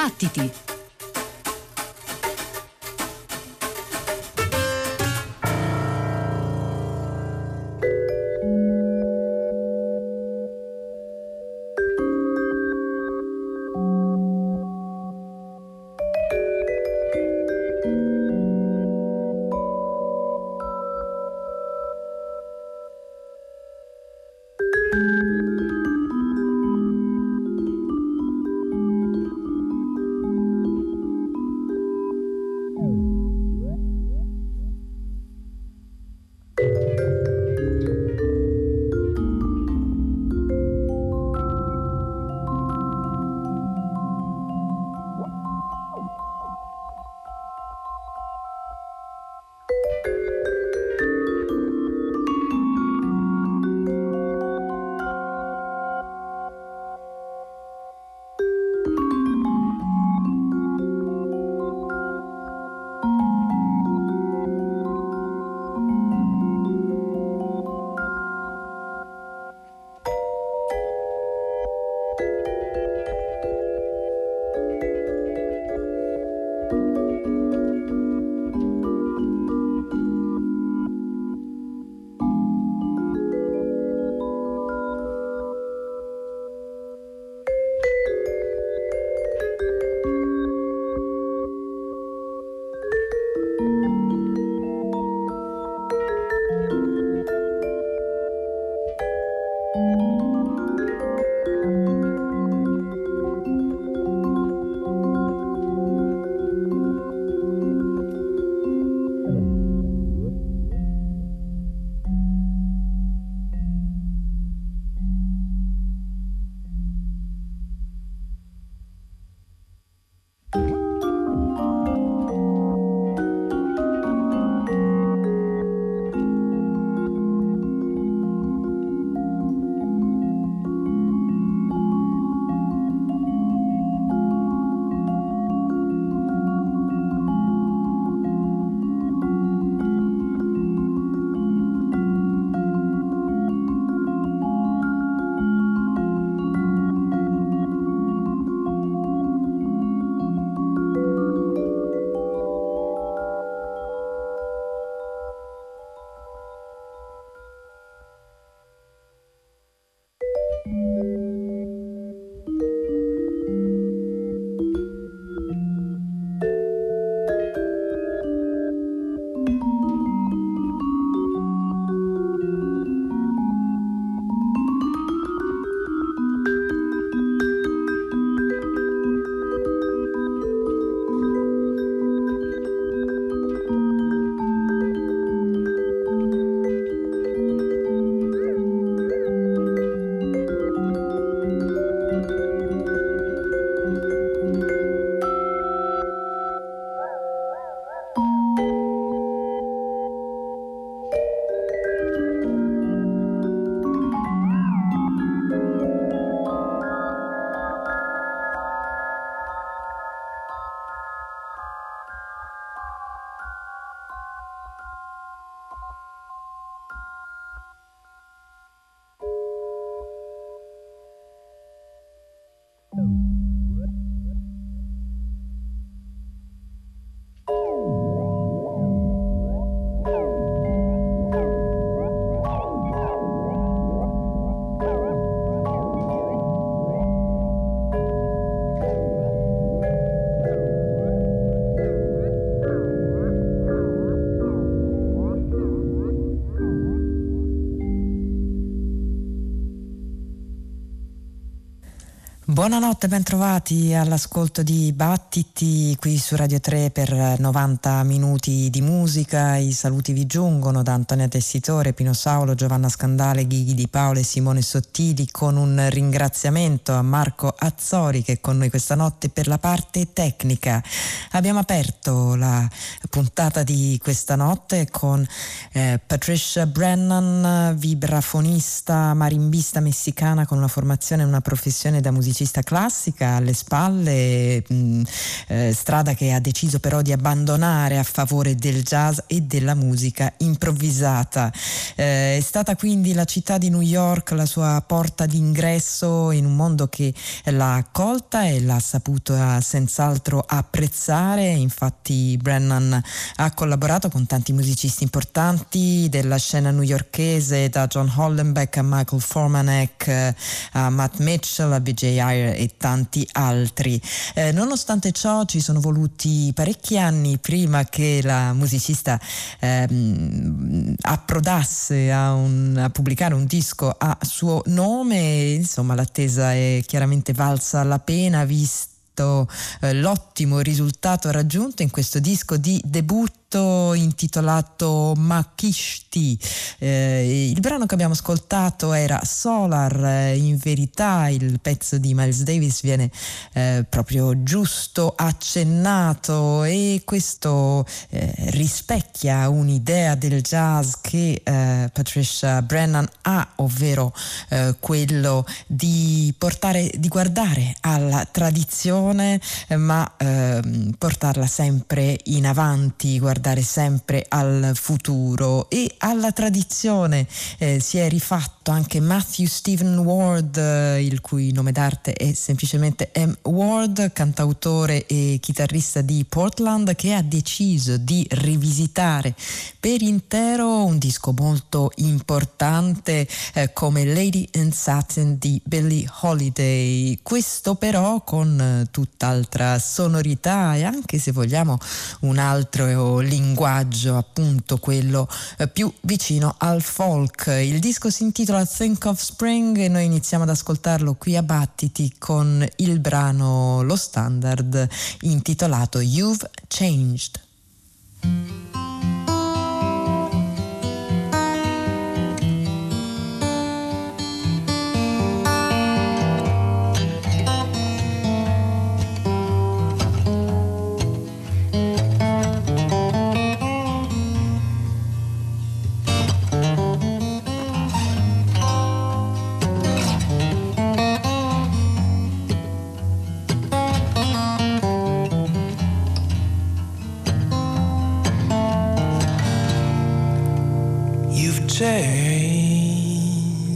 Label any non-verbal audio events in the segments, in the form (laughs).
Battiti! Buonanotte, bentrovati all'ascolto di Battiti qui su Radio 3 per 90 minuti di musica. I saluti vi giungono da Antonia Tessitore, Pino Saulo, Giovanna Scandale, Ghighi Di Paolo e Simone Sottili con un ringraziamento a Marco Azzori che è con noi questa notte per la parte tecnica. Abbiamo aperto la puntata di questa notte con eh, Patricia Brennan, vibrafonista, marimbista messicana con una formazione e una professione da musicista musicista classica alle spalle, mh, eh, strada che ha deciso però di abbandonare a favore del jazz e della musica improvvisata. Eh, è stata quindi la città di New York la sua porta d'ingresso in un mondo che l'ha accolta e l'ha saputo senz'altro apprezzare. Infatti Brennan ha collaborato con tanti musicisti importanti della scena newyorkese, da John Hollenbeck a Michael Formanek a Matt Mitchell, a BJ Ayer e tanti altri. Eh, nonostante ciò ci sono voluti parecchi anni prima che la musicista ehm, approdasse a, un, a, pubblicare un disco a suo nome, insomma l'attesa è chiaramente valsa la pena visto eh, l'ottimo risultato raggiunto in questo disco di debutto progetto intitolato Makishti. Eh, il brano che abbiamo ascoltato era Solar, eh, in verità il pezzo di Miles Davis viene eh, proprio giusto accennato e questo eh, rispecchia un'idea del jazz che eh, Patricia Brennan ha, ovvero eh, quello di portare, di guardare alla tradizione ma ehm, portarla sempre in avanti, guardare guardare sempre al futuro e alla tradizione. Eh, si è rifatto anche Matthew Stephen Ward, eh, il cui nome d'arte è semplicemente M. Ward, cantautore e chitarrista di Portland, che ha deciso di rivisitare per intero un disco molto importante eh, come Lady in Satin di Billie Holiday. Questo però con eh, tutt'altra sonorità e anche se vogliamo un altro linguaggio, appunto quello eh, più vicino al folk. Il disco si intitola Think of Spring e noi iniziamo ad ascoltarlo qui a Battiti con il brano Lo Standard intitolato You've Changed. Changed.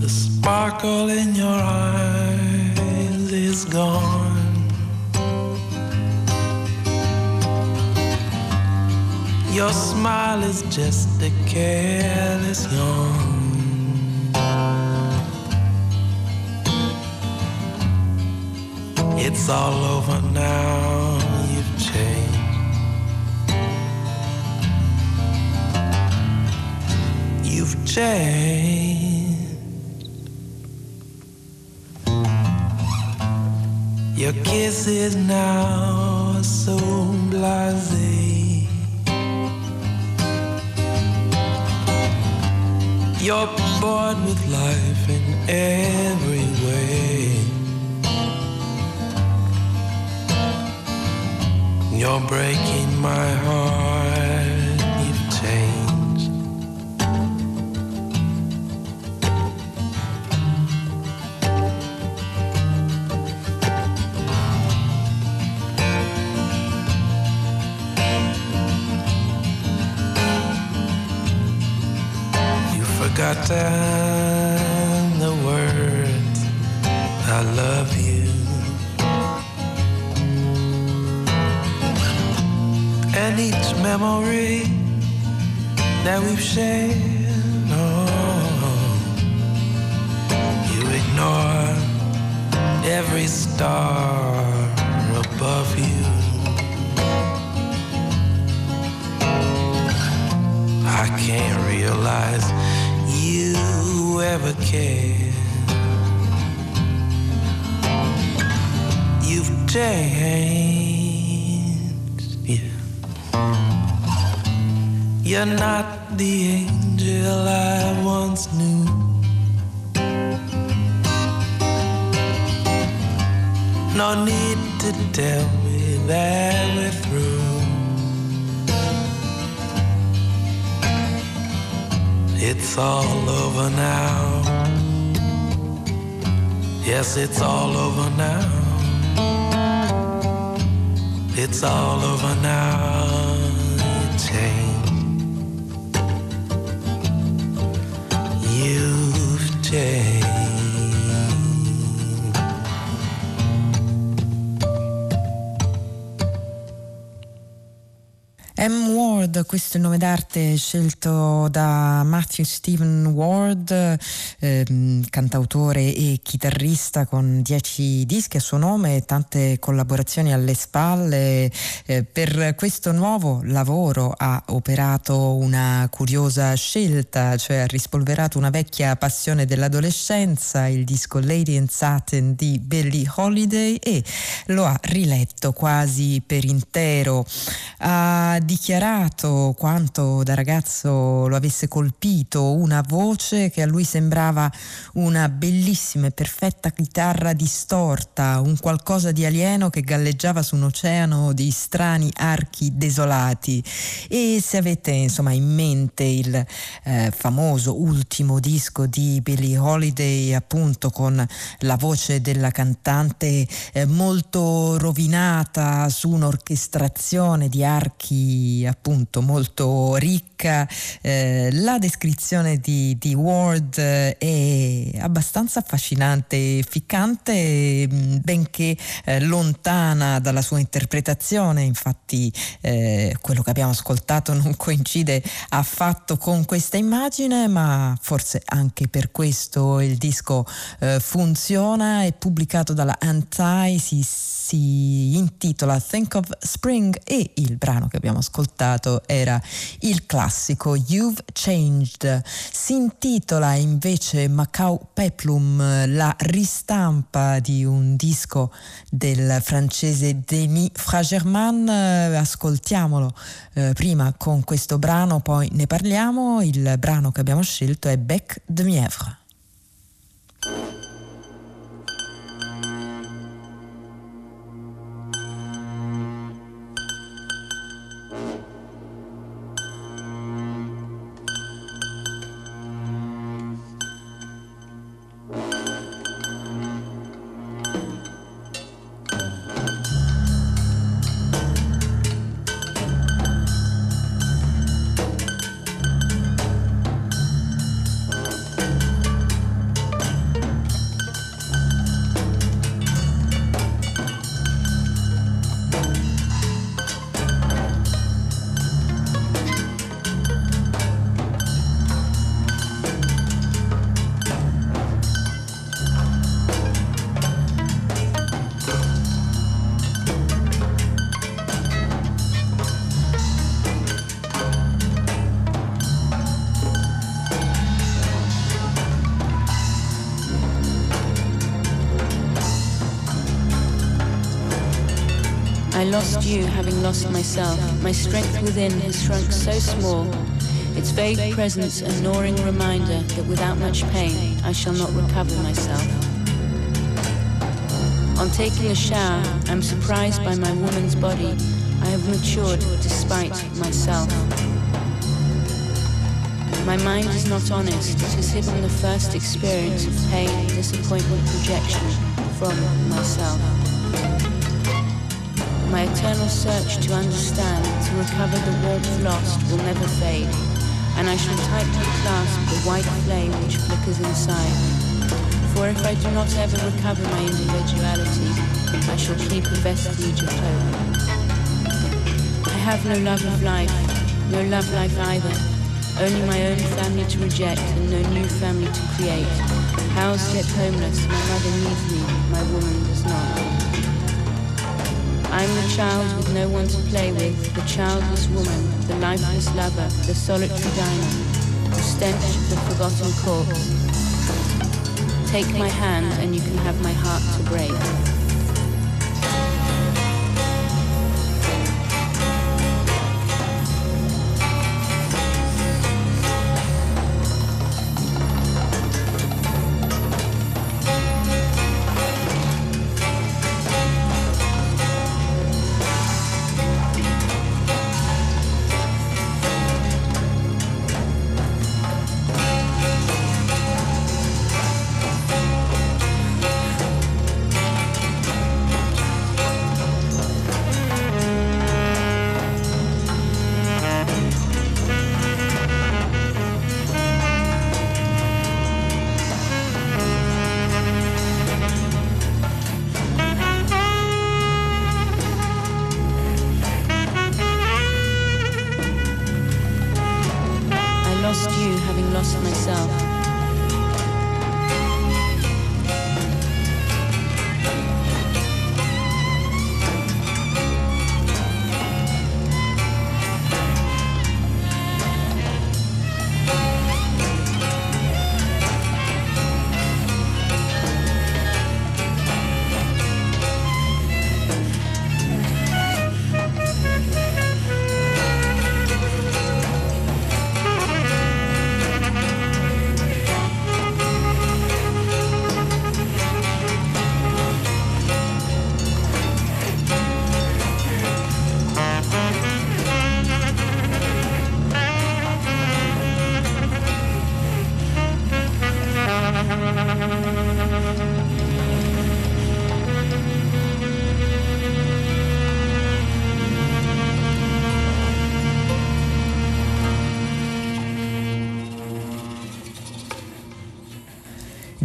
The sparkle in your eyes is gone. Your smile is just a careless yawn. It's all over now you've changed. Your kiss is now so blasé. You're bored with life in every way. You're breaking my heart. Forgotten the words I love you. And each memory that we've shared, oh, you ignore every star above you. I can't realize ever cared. You've changed, yeah. You're not the angel I once knew. No need to tell me that we're through. It's all over now. Yes, it's all over now. It's all over now. Questo è il nome d'arte scelto da Matthew Stephen Ward, ehm, cantautore e chitarrista con dieci dischi a suo nome e tante collaborazioni alle spalle. Eh, per questo nuovo lavoro ha operato una curiosa scelta, cioè ha rispolverato una vecchia passione dell'adolescenza, il disco Lady in Satin di Billie Holiday e lo ha riletto quasi per intero. Ha dichiarato quanto da ragazzo lo avesse colpito una voce che a lui sembrava una bellissima e perfetta chitarra distorta, un qualcosa di alieno che galleggiava su un oceano di strani archi desolati. E se avete insomma in mente il eh, famoso ultimo disco di Billie Holiday, appunto con la voce della cantante eh, molto rovinata su un'orchestrazione di archi appunto molto ricca. Eh, la descrizione di, di, Ward è abbastanza affascinante e ficcante, mm, benché eh, lontana dalla sua interpretazione. Infatti, eh, quello che abbiamo ascoltato (laughs) non coincide affatto con questa immagine, ma forse anche per questo il disco eh, funziona. È pubblicato dalla Anti, si, si intitola Think of Spring e il brano che abbiamo ascoltato era il classico You've Changed. Si intitola invece Macau Peplum, la ristampa di un disco del francese Denis Fragerman. Ascoltiamolo eh, prima con questo brano, poi ne parliamo. Il brano che abbiamo scelto è Bec de Mièvre. My strength within has shrunk so small. Its vague presence a gnawing reminder that without much pain I shall not recover myself. On taking a shower, I'm surprised by my woman's body. I have matured despite myself. My mind is not honest. It has hidden the first experience of pain, disappointment, rejection from myself. My eternal search to understand, to recover the warmth lost, will never fade, and I shall tightly clasp the white flame which flickers inside. For if I do not ever recover my individuality, I shall keep a vestige of hope. I have no love of life, no love life either, only my own family to reject and no new family to create. Housed yet homeless, my mother needs me, my woman does not. I'm the child with no one to play with, the childless woman, the lifeless lover, the solitary diner, the stench of the forgotten corpse. Take my hand and you can have my heart to break.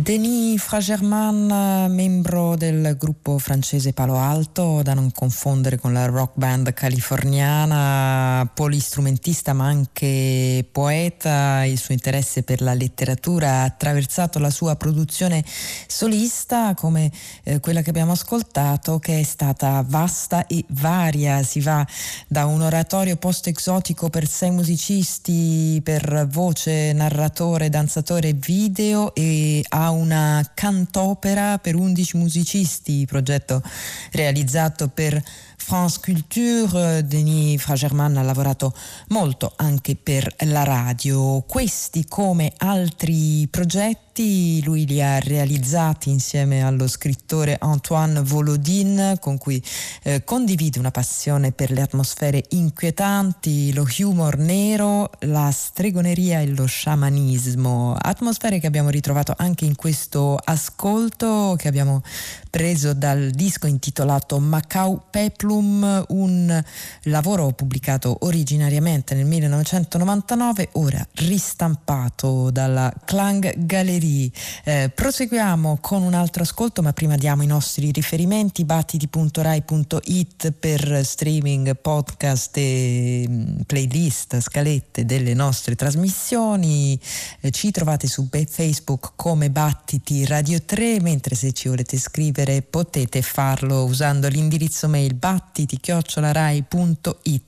Denis Fragerman, membro del gruppo francese Palo Alto, da non confondere con la rock band californiana, polistrumentista ma anche poeta, il suo interesse per la letteratura ha attraversato la sua produzione solista come eh, quella che abbiamo ascoltato che è stata vasta e varia, si va da un oratorio post-exotico per sei musicisti per voce, narratore, danzatore video e a una cantopera per 11 musicisti, progetto realizzato per France Culture, Denis Fragerman ha lavorato molto anche per la radio. Questi come altri progetti lui li ha realizzati insieme allo scrittore Antoine Volodin con cui eh, condivide una passione per le atmosfere inquietanti, lo humor nero, la stregoneria e lo sciamanismo. Atmosfere che abbiamo ritrovato anche in questo ascolto che abbiamo preso dal disco intitolato Macau Peplum, un lavoro pubblicato originariamente nel 1999, ora ristampato dalla Clang Galerie. Eh, proseguiamo con un altro ascolto, ma prima diamo i nostri riferimenti battiti.rai.it per streaming, podcast e mm, playlist, scalette delle nostre trasmissioni. Eh, ci trovate su Facebook come Battiti Radio 3, mentre se ci volete scrivere potete farlo usando l'indirizzo mail battiti-rai.it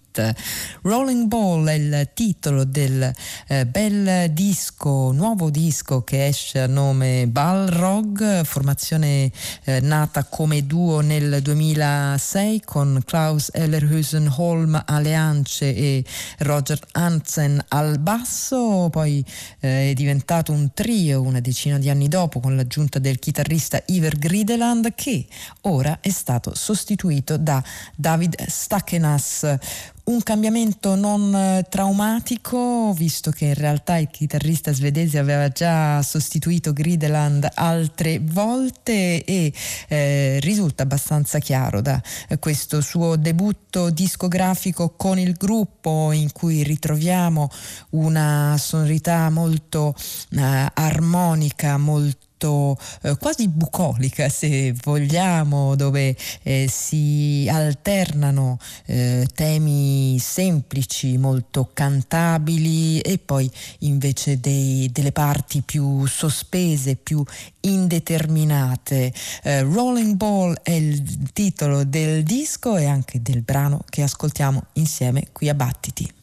Rolling Ball è il titolo del eh, bel disco, nuovo disco che esce a nome Balrog, formazione eh, nata come duo nel 2006 con Klaus Ellerhusen Holm alle ance e Roger Hansen al basso, poi eh, è diventato un trio una decina di anni dopo con l'aggiunta del chitarrista Iver Grideland che ora è stato sostituito da David Stakenas un cambiamento non eh, traumatico, visto che in realtà il chitarrista svedese aveva già sostituito Grideland altre volte e eh, risulta abbastanza chiaro da eh, questo suo debutto discografico con il gruppo in cui ritroviamo una sonorità molto eh, armonica, molto molto eh, quasi bucolica se vogliamo, dove eh, si alternano eh, temi semplici, molto cantabili e poi invece dei, delle parti più sospese, più indeterminate. Eh, Rolling Ball è il titolo del disco e anche del brano che ascoltiamo insieme qui a Battiti.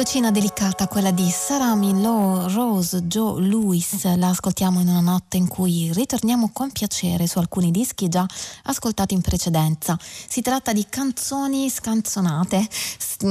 Vocina delicata, quella di Sarami Lo Rose Joe Lewis, la ascoltiamo in una notte in cui ritorniamo con piacere su alcuni dischi già ascoltati in precedenza. Si tratta di canzoni scanzonate,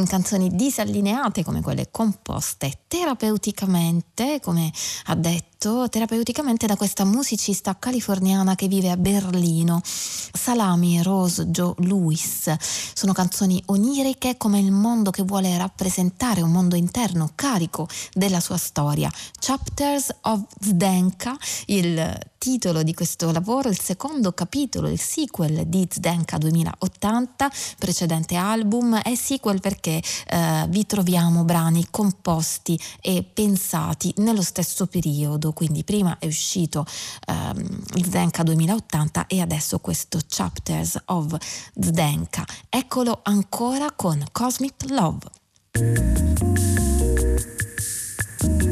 canzoni disallineate come quelle composte terapeuticamente, come ha detto, terapeuticamente da questa musicista californiana che vive a Berlino. Salami Rose Joe Lewis sono canzoni oniriche come il mondo che vuole rappresentare un mondo interno carico della sua storia. Chapters of Zdenka, il titolo di questo lavoro, il secondo capitolo, il sequel di Zdenka 2080, precedente album, è sequel perché eh, vi troviamo brani composti e pensati nello stesso periodo, quindi prima è uscito ehm, Zdenka 2080 e adesso questo Chapters of Zdenka. Eccolo ancora con Cosmic Love. Thank you.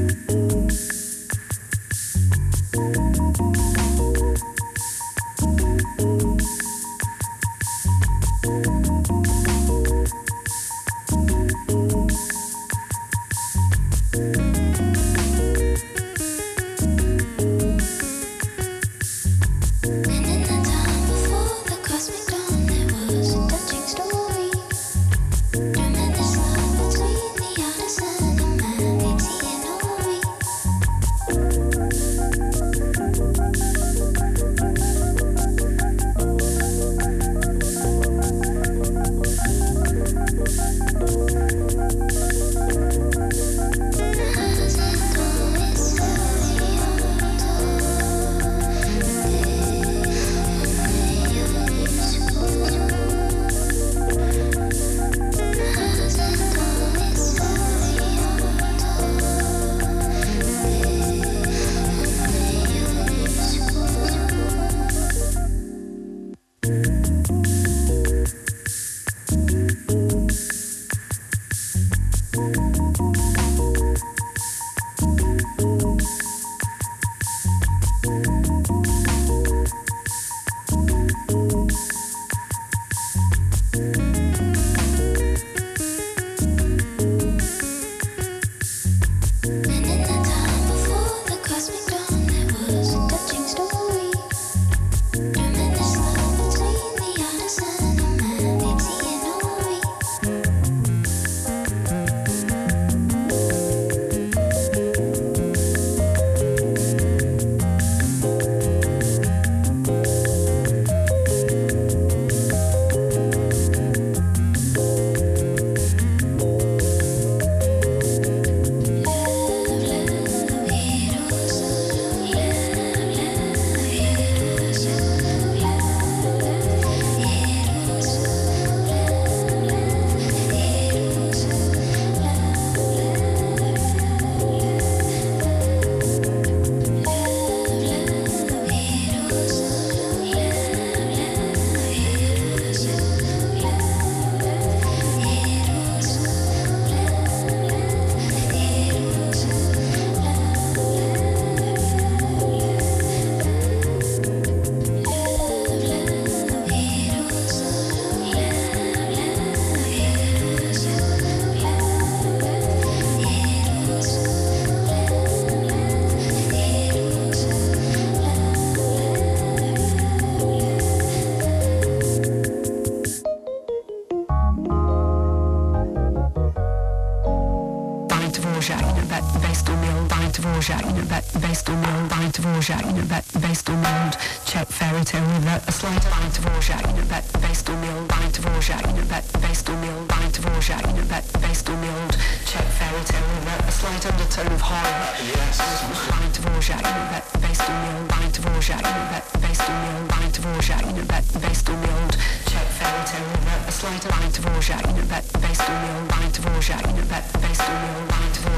slight you know, based on the old you know, based on the old you know, based on the old you know,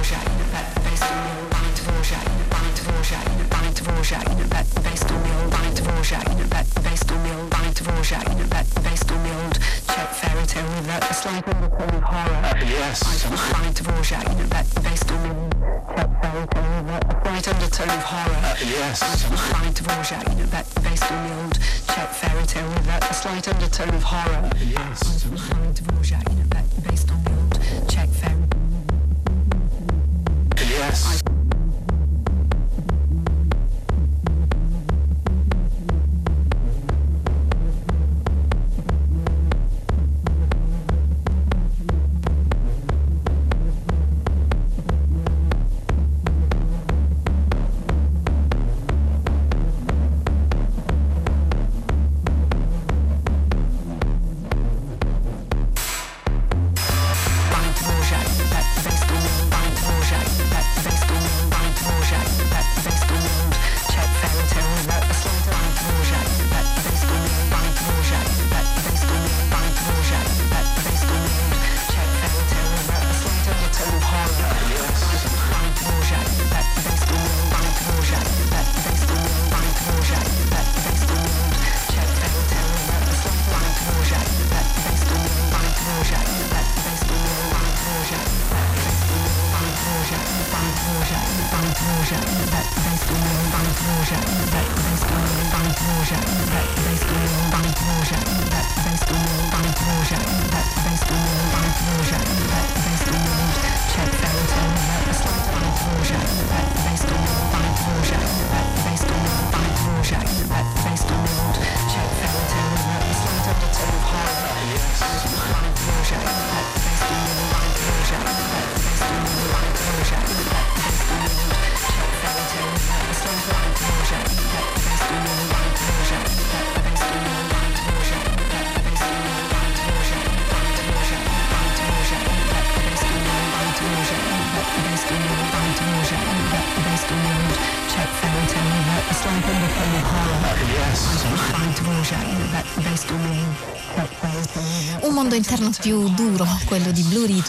based on the old you know, based on the old Czech fairy tale with a slight undertone of horror. Yes. Line to you know, based on the old Czech fairy tale with a slight undertone of horror. Yes. You know, based on the old Czech fairy tale a slight undertone of horror. Yes.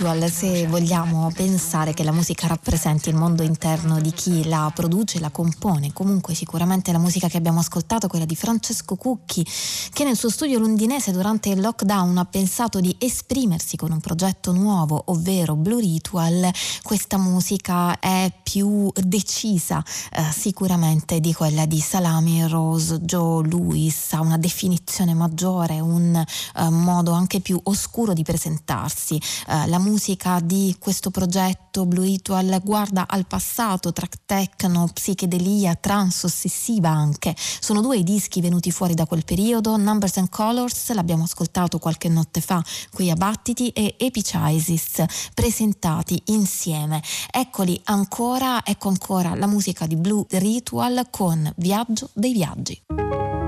Ritual, se vogliamo pensare che la musica rappresenti il mondo interno di chi la produce, la compone. Comunque sicuramente la musica che abbiamo ascoltato, quella di Francesco Cucchi, che nel suo studio londinese durante il lockdown ha pensato di esprimersi con un progetto nuovo, ovvero Blue Ritual, questa musica è più decisa eh, sicuramente di quella di Salami Rose, Joe Lewis, ha una definizione maggiore, un eh, modo anche più oscuro oscuro di presentarsi. Eh, la musica di questo progetto Blue Ritual guarda al passato, track techno, psichedelia, trance ossessiva anche. Sono due i dischi venuti fuori da quel periodo, Numbers and Colors, l'abbiamo ascoltato qualche notte fa qui a Battiti, e Epichisis, presentati insieme. Eccoli ancora, ecco ancora la musica di Blue Ritual con Viaggio dei viaggi.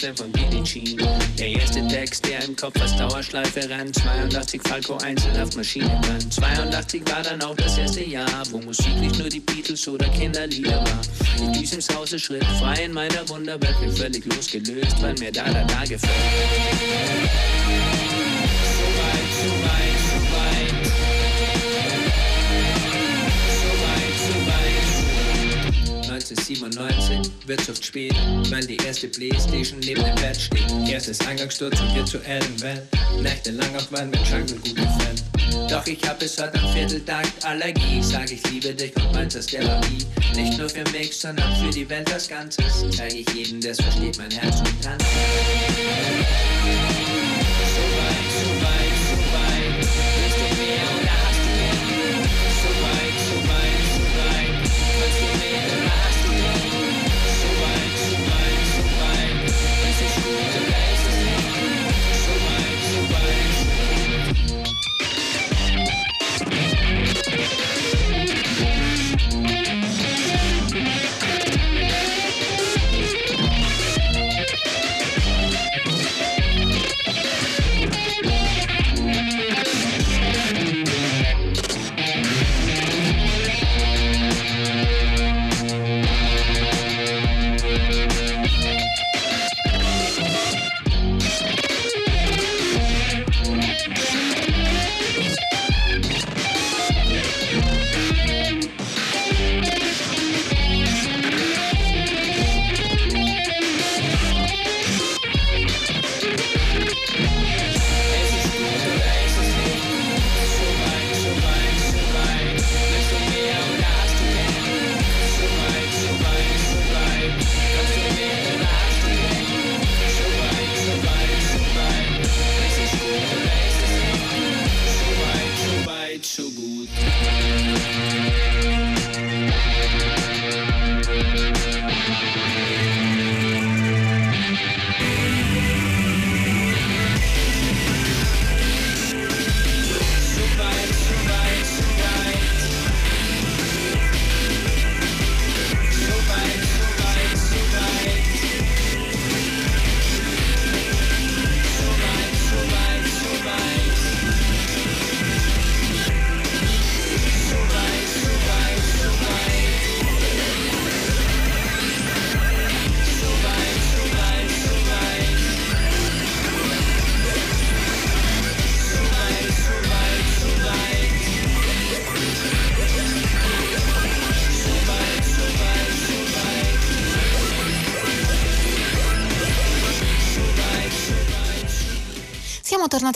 Baseline von Jean. Der erste Text, der im Kopf als Dauerschleife rennt, 82 Falco einzelhaft Maschinenband. 82 war dann auch das erste Jahr, wo Musik nicht nur die Beatles oder Kinderlieder war. Düse ins Hause Schritt, frei in meiner Wunderwelt, bin völlig losgelöst, weil mir da da da gefällt. 97, Wirtschaft spät, weil die erste Playstation neben dem Bett steht. Erstes Eingangssturz und wir zu Adam Van. Nächte lang auf Wein mit Schrank und gutem Fan. Doch ich hab bis heute am Vierteltakt Allergie. Sag ich liebe dich und meins als Therapie. Nicht nur für mich, sondern für die Welt als Ganzes. Zeig ich jedem, das versteht mein Herz und Tanz.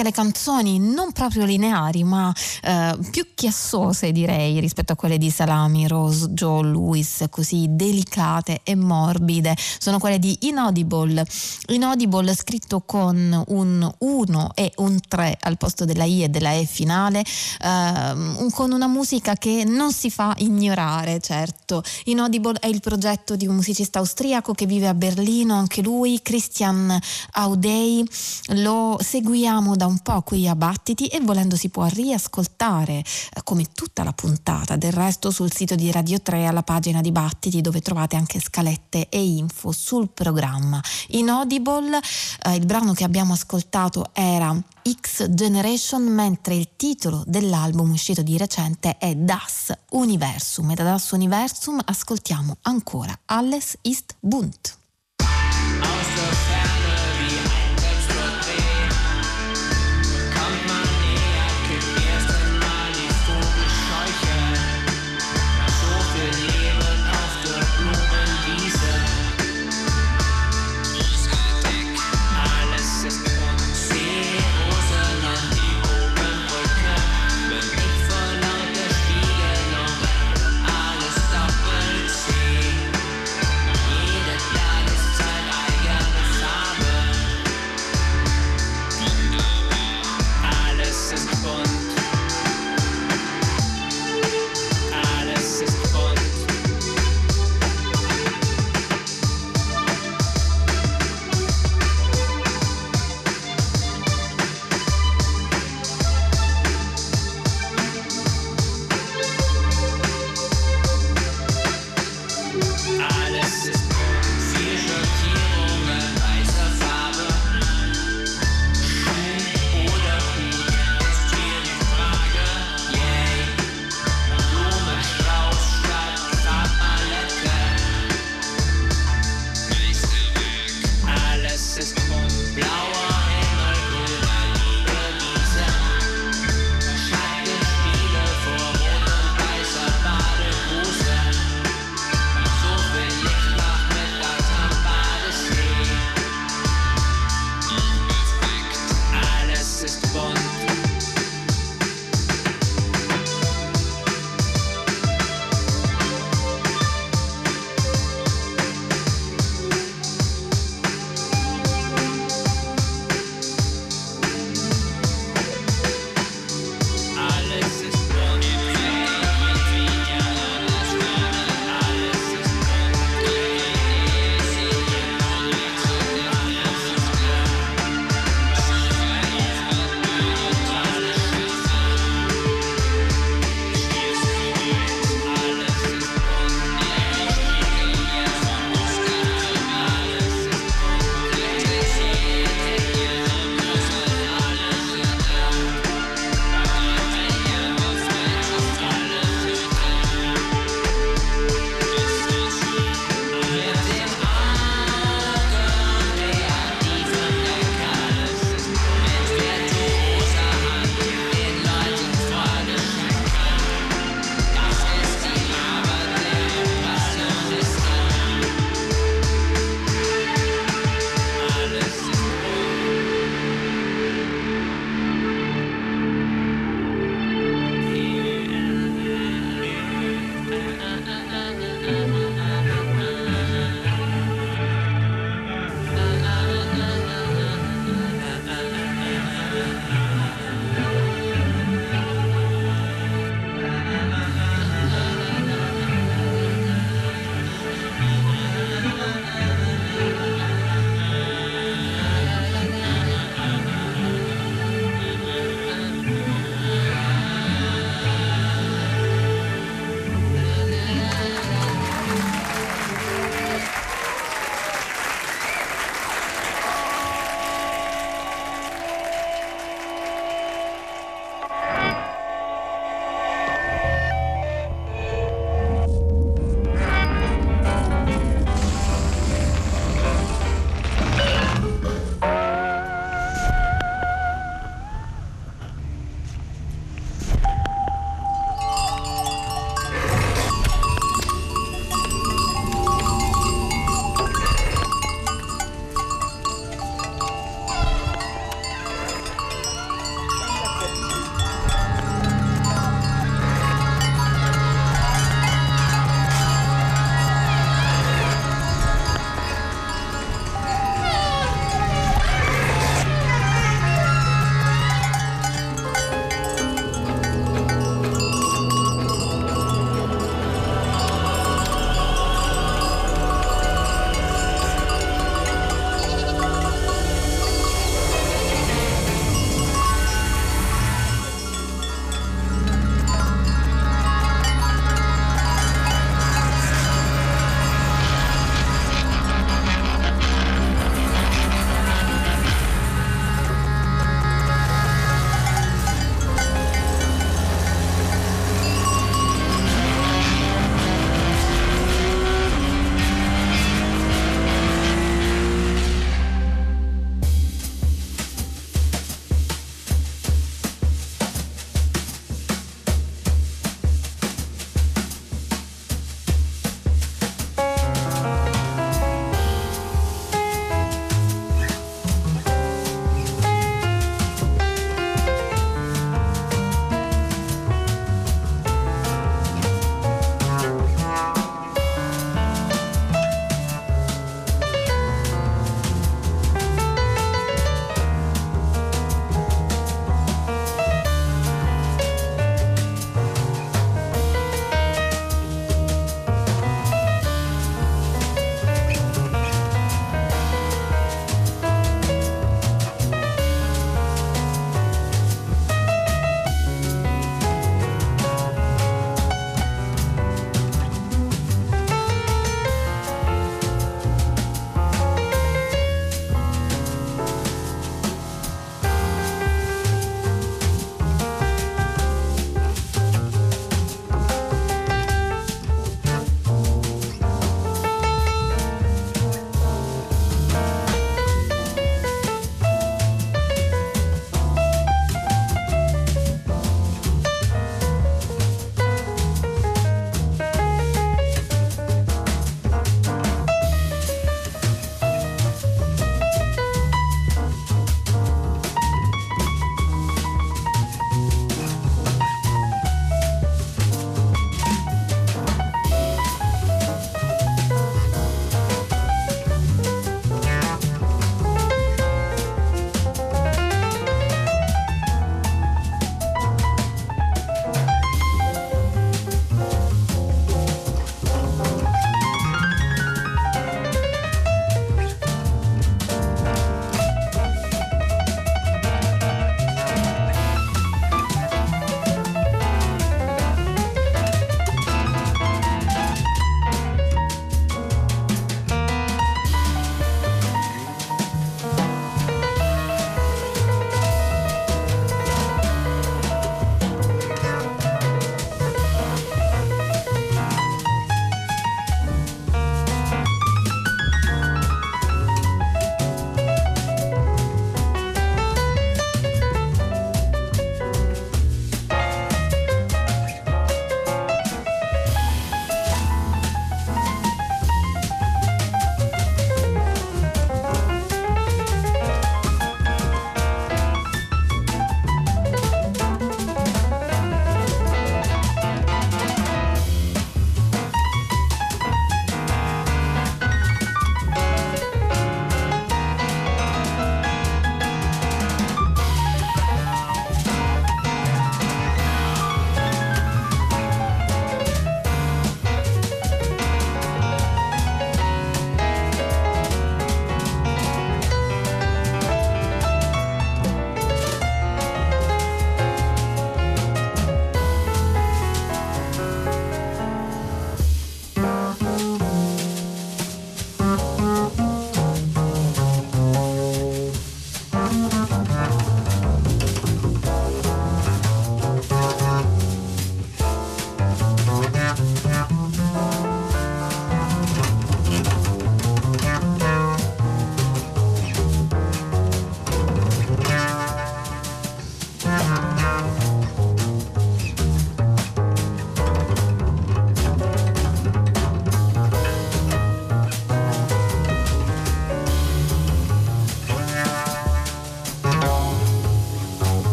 Tornati alle canzoni non proprio lineari, ma eh, più chiassose direi rispetto a quelle di Salami, Rose, Joe, Lewis, così delicate e morbide. Sono quelle di Inaudible. Inaudible scritto con un 1 e un 3 al posto della I e della E finale, ehm, con una musica che non si fa ignorare, certo. Inaudible è il progetto di un musicista austriaco che vive a Berlino, anche lui, Christian Audei. Lo seguiamo da un po' qui a Battiti e volendo si può riascoltare eh, come tutta la puntata del resto sul sito di Radio 3 alla pagina di Battiti dove trovate anche scalette e info sul programma. Inaudible, eh, il brano che abbiamo ascoltato era X Generation mentre il titolo dell'album uscito di recente è Das Universum e da Das Universum ascoltiamo ancora Alles ist bunt.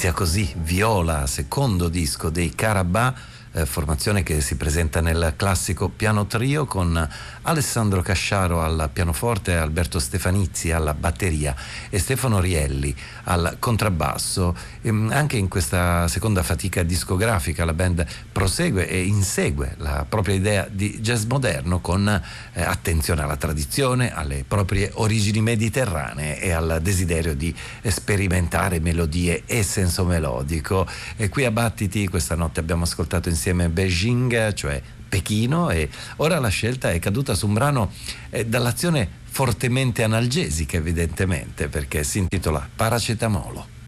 Inizia così Viola, secondo disco dei Carabà eh, formazione che si presenta nel classico piano trio con Alessandro Casciaro al pianoforte, Alberto Stefanizzi alla batteria e Stefano Rielli al contrabbasso. E mm, anche in questa seconda fatica discografica la band prosegue e insegue la propria idea di jazz moderno con eh, attenzione alla tradizione, alle proprie origini mediterranee e al desiderio di sperimentare melodie e senso melodico. E qui a Battiti questa notte abbiamo ascoltato insieme insieme Beijing, cioè Pechino, e ora la scelta è caduta su un brano eh, dall'azione fortemente analgesica, evidentemente, perché si intitola Paracetamolo.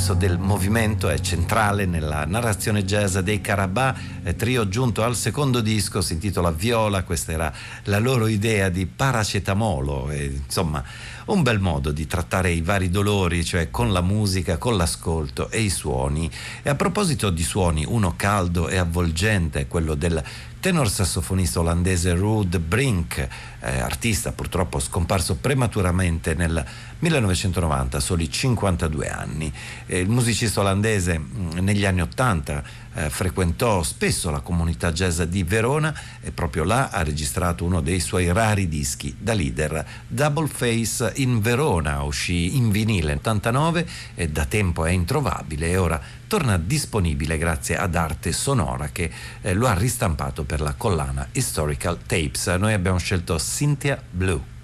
Senso del movimento è centrale nella narrazione jazz dei Carabà, eh, trio giunto al secondo disco, si intitola Viola, questa era la loro idea di paracetamolo, e, insomma un bel modo di trattare i vari dolori, cioè con la musica, con l'ascolto e i suoni. E a proposito di suoni, uno caldo e avvolgente, quello del tenor sassofonista olandese Ruud Brink, eh, artista purtroppo scomparso prematuramente nel 1990, a soli 52 anni. Eh, il musicista olandese mh, negli anni 80 eh, frequentò spesso la comunità jazz di Verona e proprio là ha registrato uno dei suoi rari dischi da leader. Double Face in Verona uscì in vinile nel 89 e da tempo è introvabile e ora torna disponibile grazie ad Arte Sonora che eh, lo ha ristampato per la collana Historical Tapes. Noi abbiamo scelto Cynthia Blue.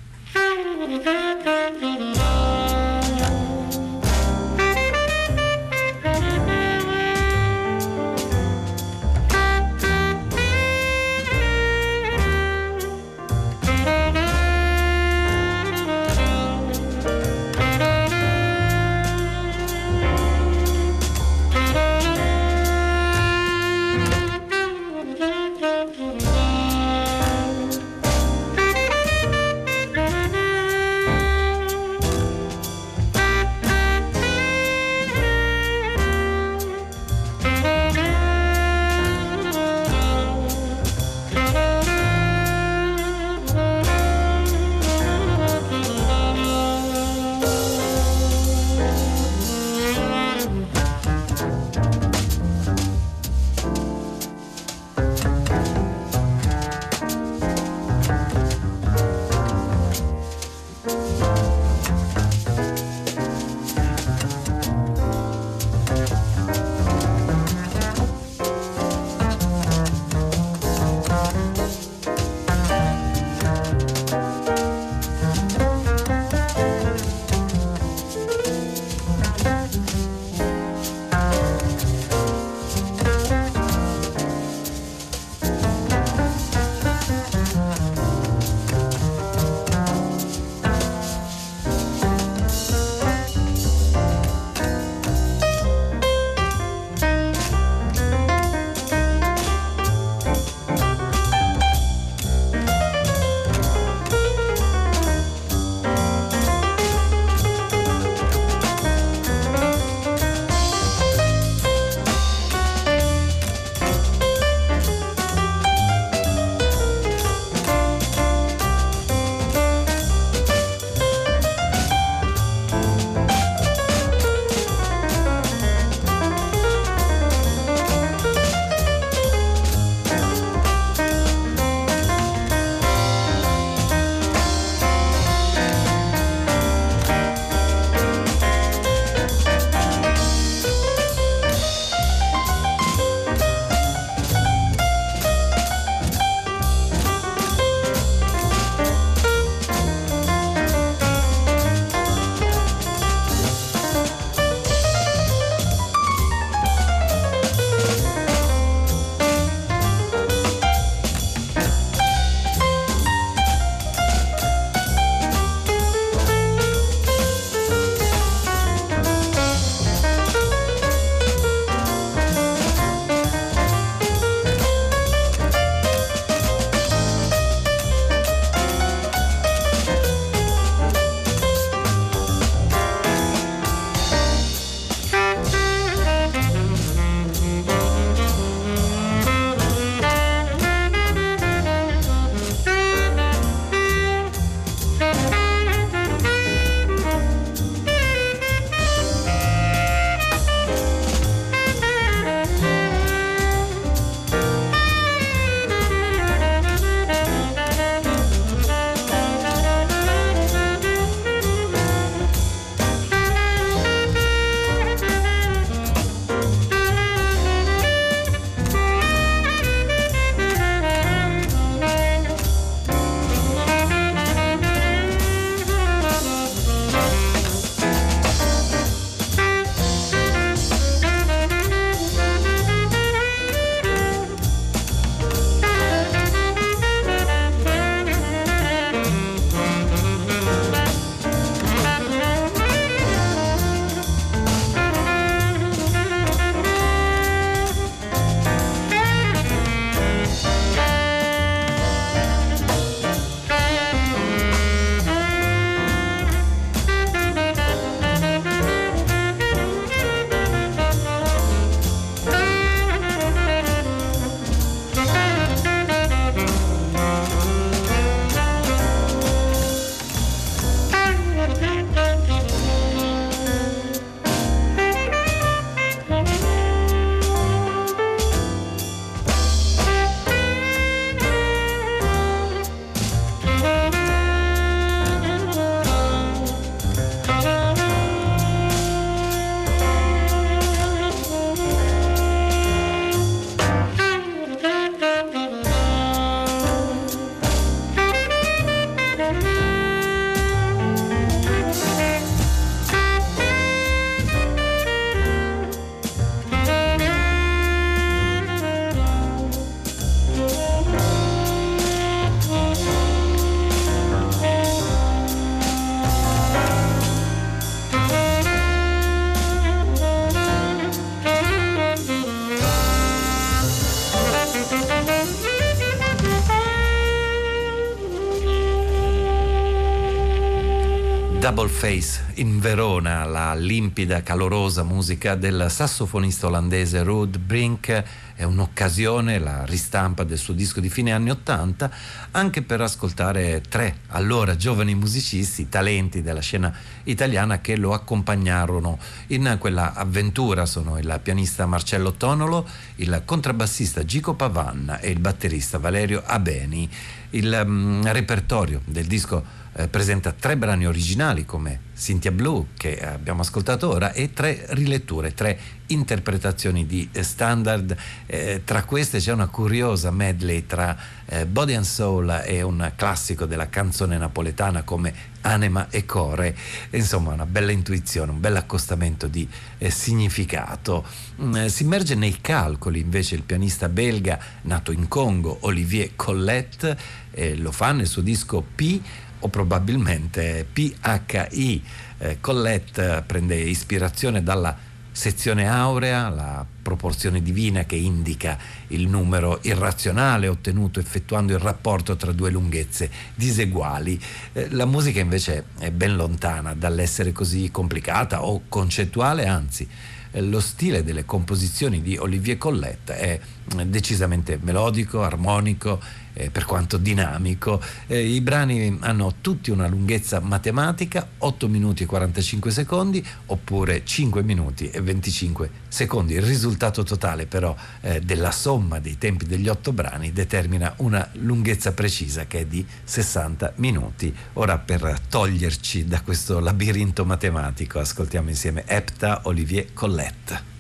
Double Face in Verona, la limpida, calorosa musica del sassofonista olandese Ruud Brink è un'occasione, la ristampa del suo disco di fine anni Ottanta, anche per ascoltare tre allora giovani musicisti, talenti della scena italiana che lo accompagnarono in quella avventura. Sono il pianista Marcello Tonolo, il contrabbassista Gico Pavanna e il batterista Valerio Abeni. Il um, repertorio del disco eh, presenta tre brani originali come Cynthia Blue che abbiamo ascoltato ora e tre riletture, tre interpretazioni di standard. Eh, tra queste c'è una curiosa medley tra eh, Body and Soul e un classico della canzone napoletana come Anima e Core. Insomma, una bella intuizione, un bel accostamento di eh, significato. Mm, eh, si immerge nei calcoli invece il pianista belga nato in Congo, Olivier Collette, lo fa nel suo disco P o probabilmente PHI. Eh, Colette prende ispirazione dalla sezione aurea, la proporzione divina che indica il numero irrazionale ottenuto effettuando il rapporto tra due lunghezze diseguali. Eh, la musica invece è ben lontana dall'essere così complicata o concettuale, anzi eh, lo stile delle composizioni di Olivier Collette è eh, decisamente melodico, armonico eh, per quanto dinamico. Eh, I brani hanno tutti una lunghezza matematica, 8 minuti e 45 secondi oppure 5 minuti e 25 secondi. Il risultato totale però eh, della somma dei tempi degli 8 brani determina una lunghezza precisa che è di 60 minuti. Ora per toglierci da questo labirinto matematico ascoltiamo insieme Epta Olivier Collette.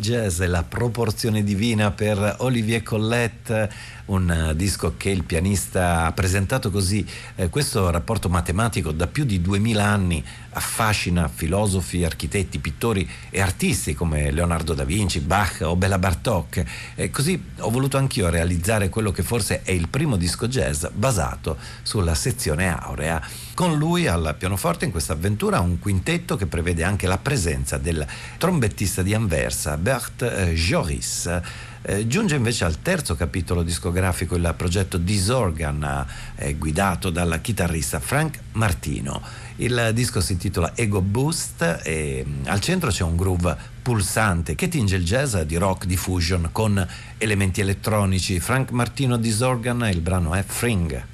Jazz e la proporzione divina per Olivier Collette, un eh, disco che il pianista ha presentato così. Eh, questo rapporto matematico da più di duemila anni affascina filosofi, architetti, pittori e artisti come Leonardo da Vinci, Bach o Bela Bartok. E così ho voluto anch'io realizzare quello che forse è il primo disco jazz basato sulla sezione aurea. Con lui al pianoforte in questa avventura un quintetto che prevede anche la presenza del trombettista di Anversa, Bert eh, Joris. Eh, giunge invece al terzo capitolo discografico il progetto Disorgan, eh, guidato dal chitarrista Frank Martino. Il disco si intitola Ego Boost e mm, al centro c'è un groove pulsante che tinge il jazz di rock di fusion con elementi elettronici. Frank Martino Disorgan, il brano è Fring.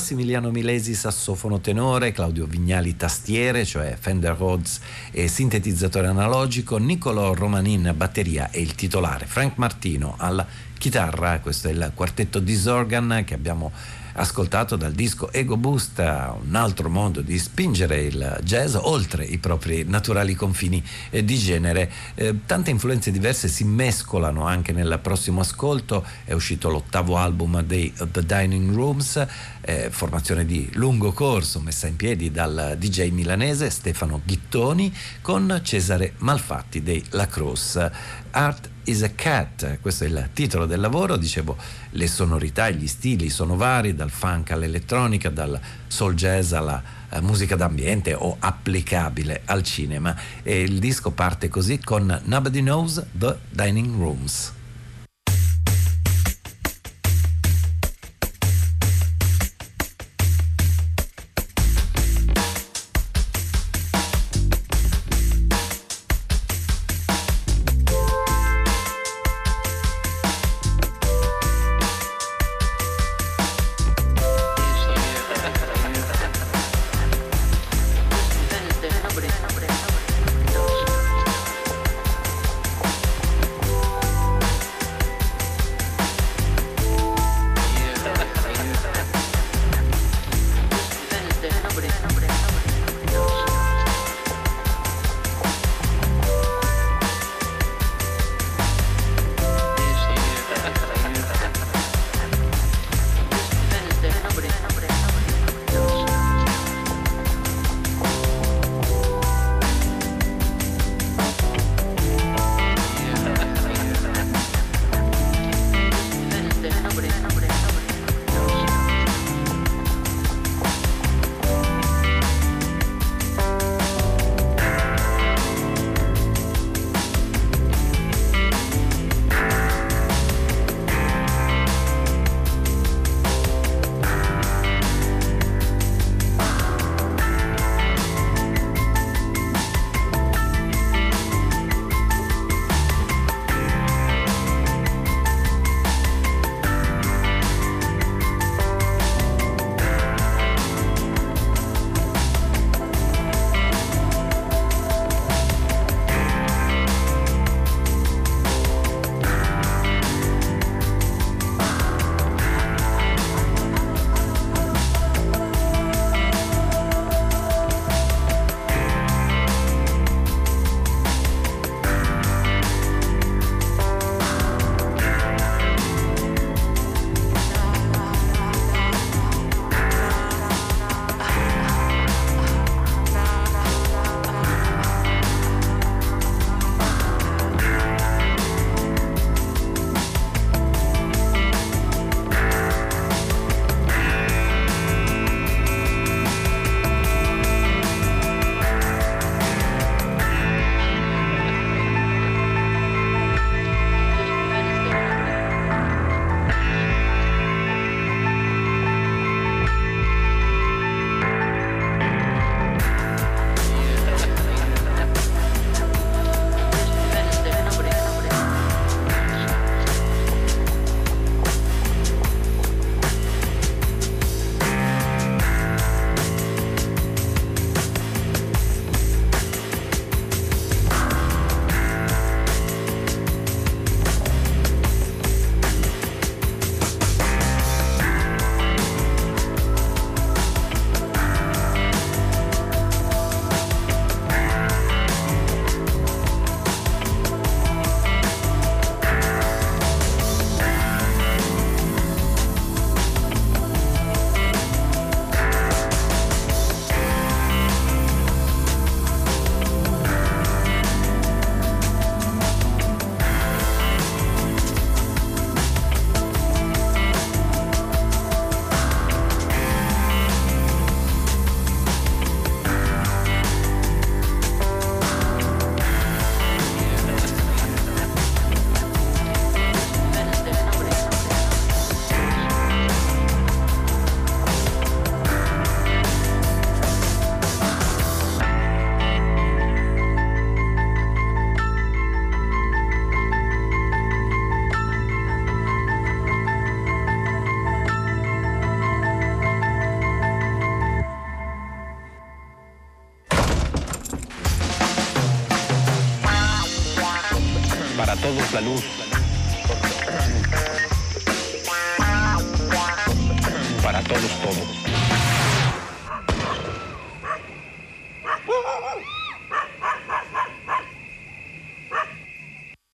Massimiliano Milesi sassofono tenore, Claudio Vignali tastiere, cioè Fender Rhodes e sintetizzatore analogico, Niccolò Romanin batteria e il titolare, Frank Martino alla chitarra, questo è il quartetto Disorgan che abbiamo ascoltato dal disco Ego Boost, un altro modo di spingere il jazz oltre i propri naturali confini eh, di genere. Eh, tante influenze diverse si mescolano anche nel prossimo ascolto, è uscito l'ottavo album dei The Dining Rooms, eh, formazione di lungo corso messa in piedi dal DJ milanese Stefano Ghittoni con Cesare Malfatti dei La Crosse. Art is a Cat, questo è il titolo del lavoro, dicevo le sonorità e gli stili sono vari, dal funk all'elettronica, dal soul jazz alla uh, musica d'ambiente o applicabile al cinema e il disco parte così con Nobody Knows the Dining Rooms.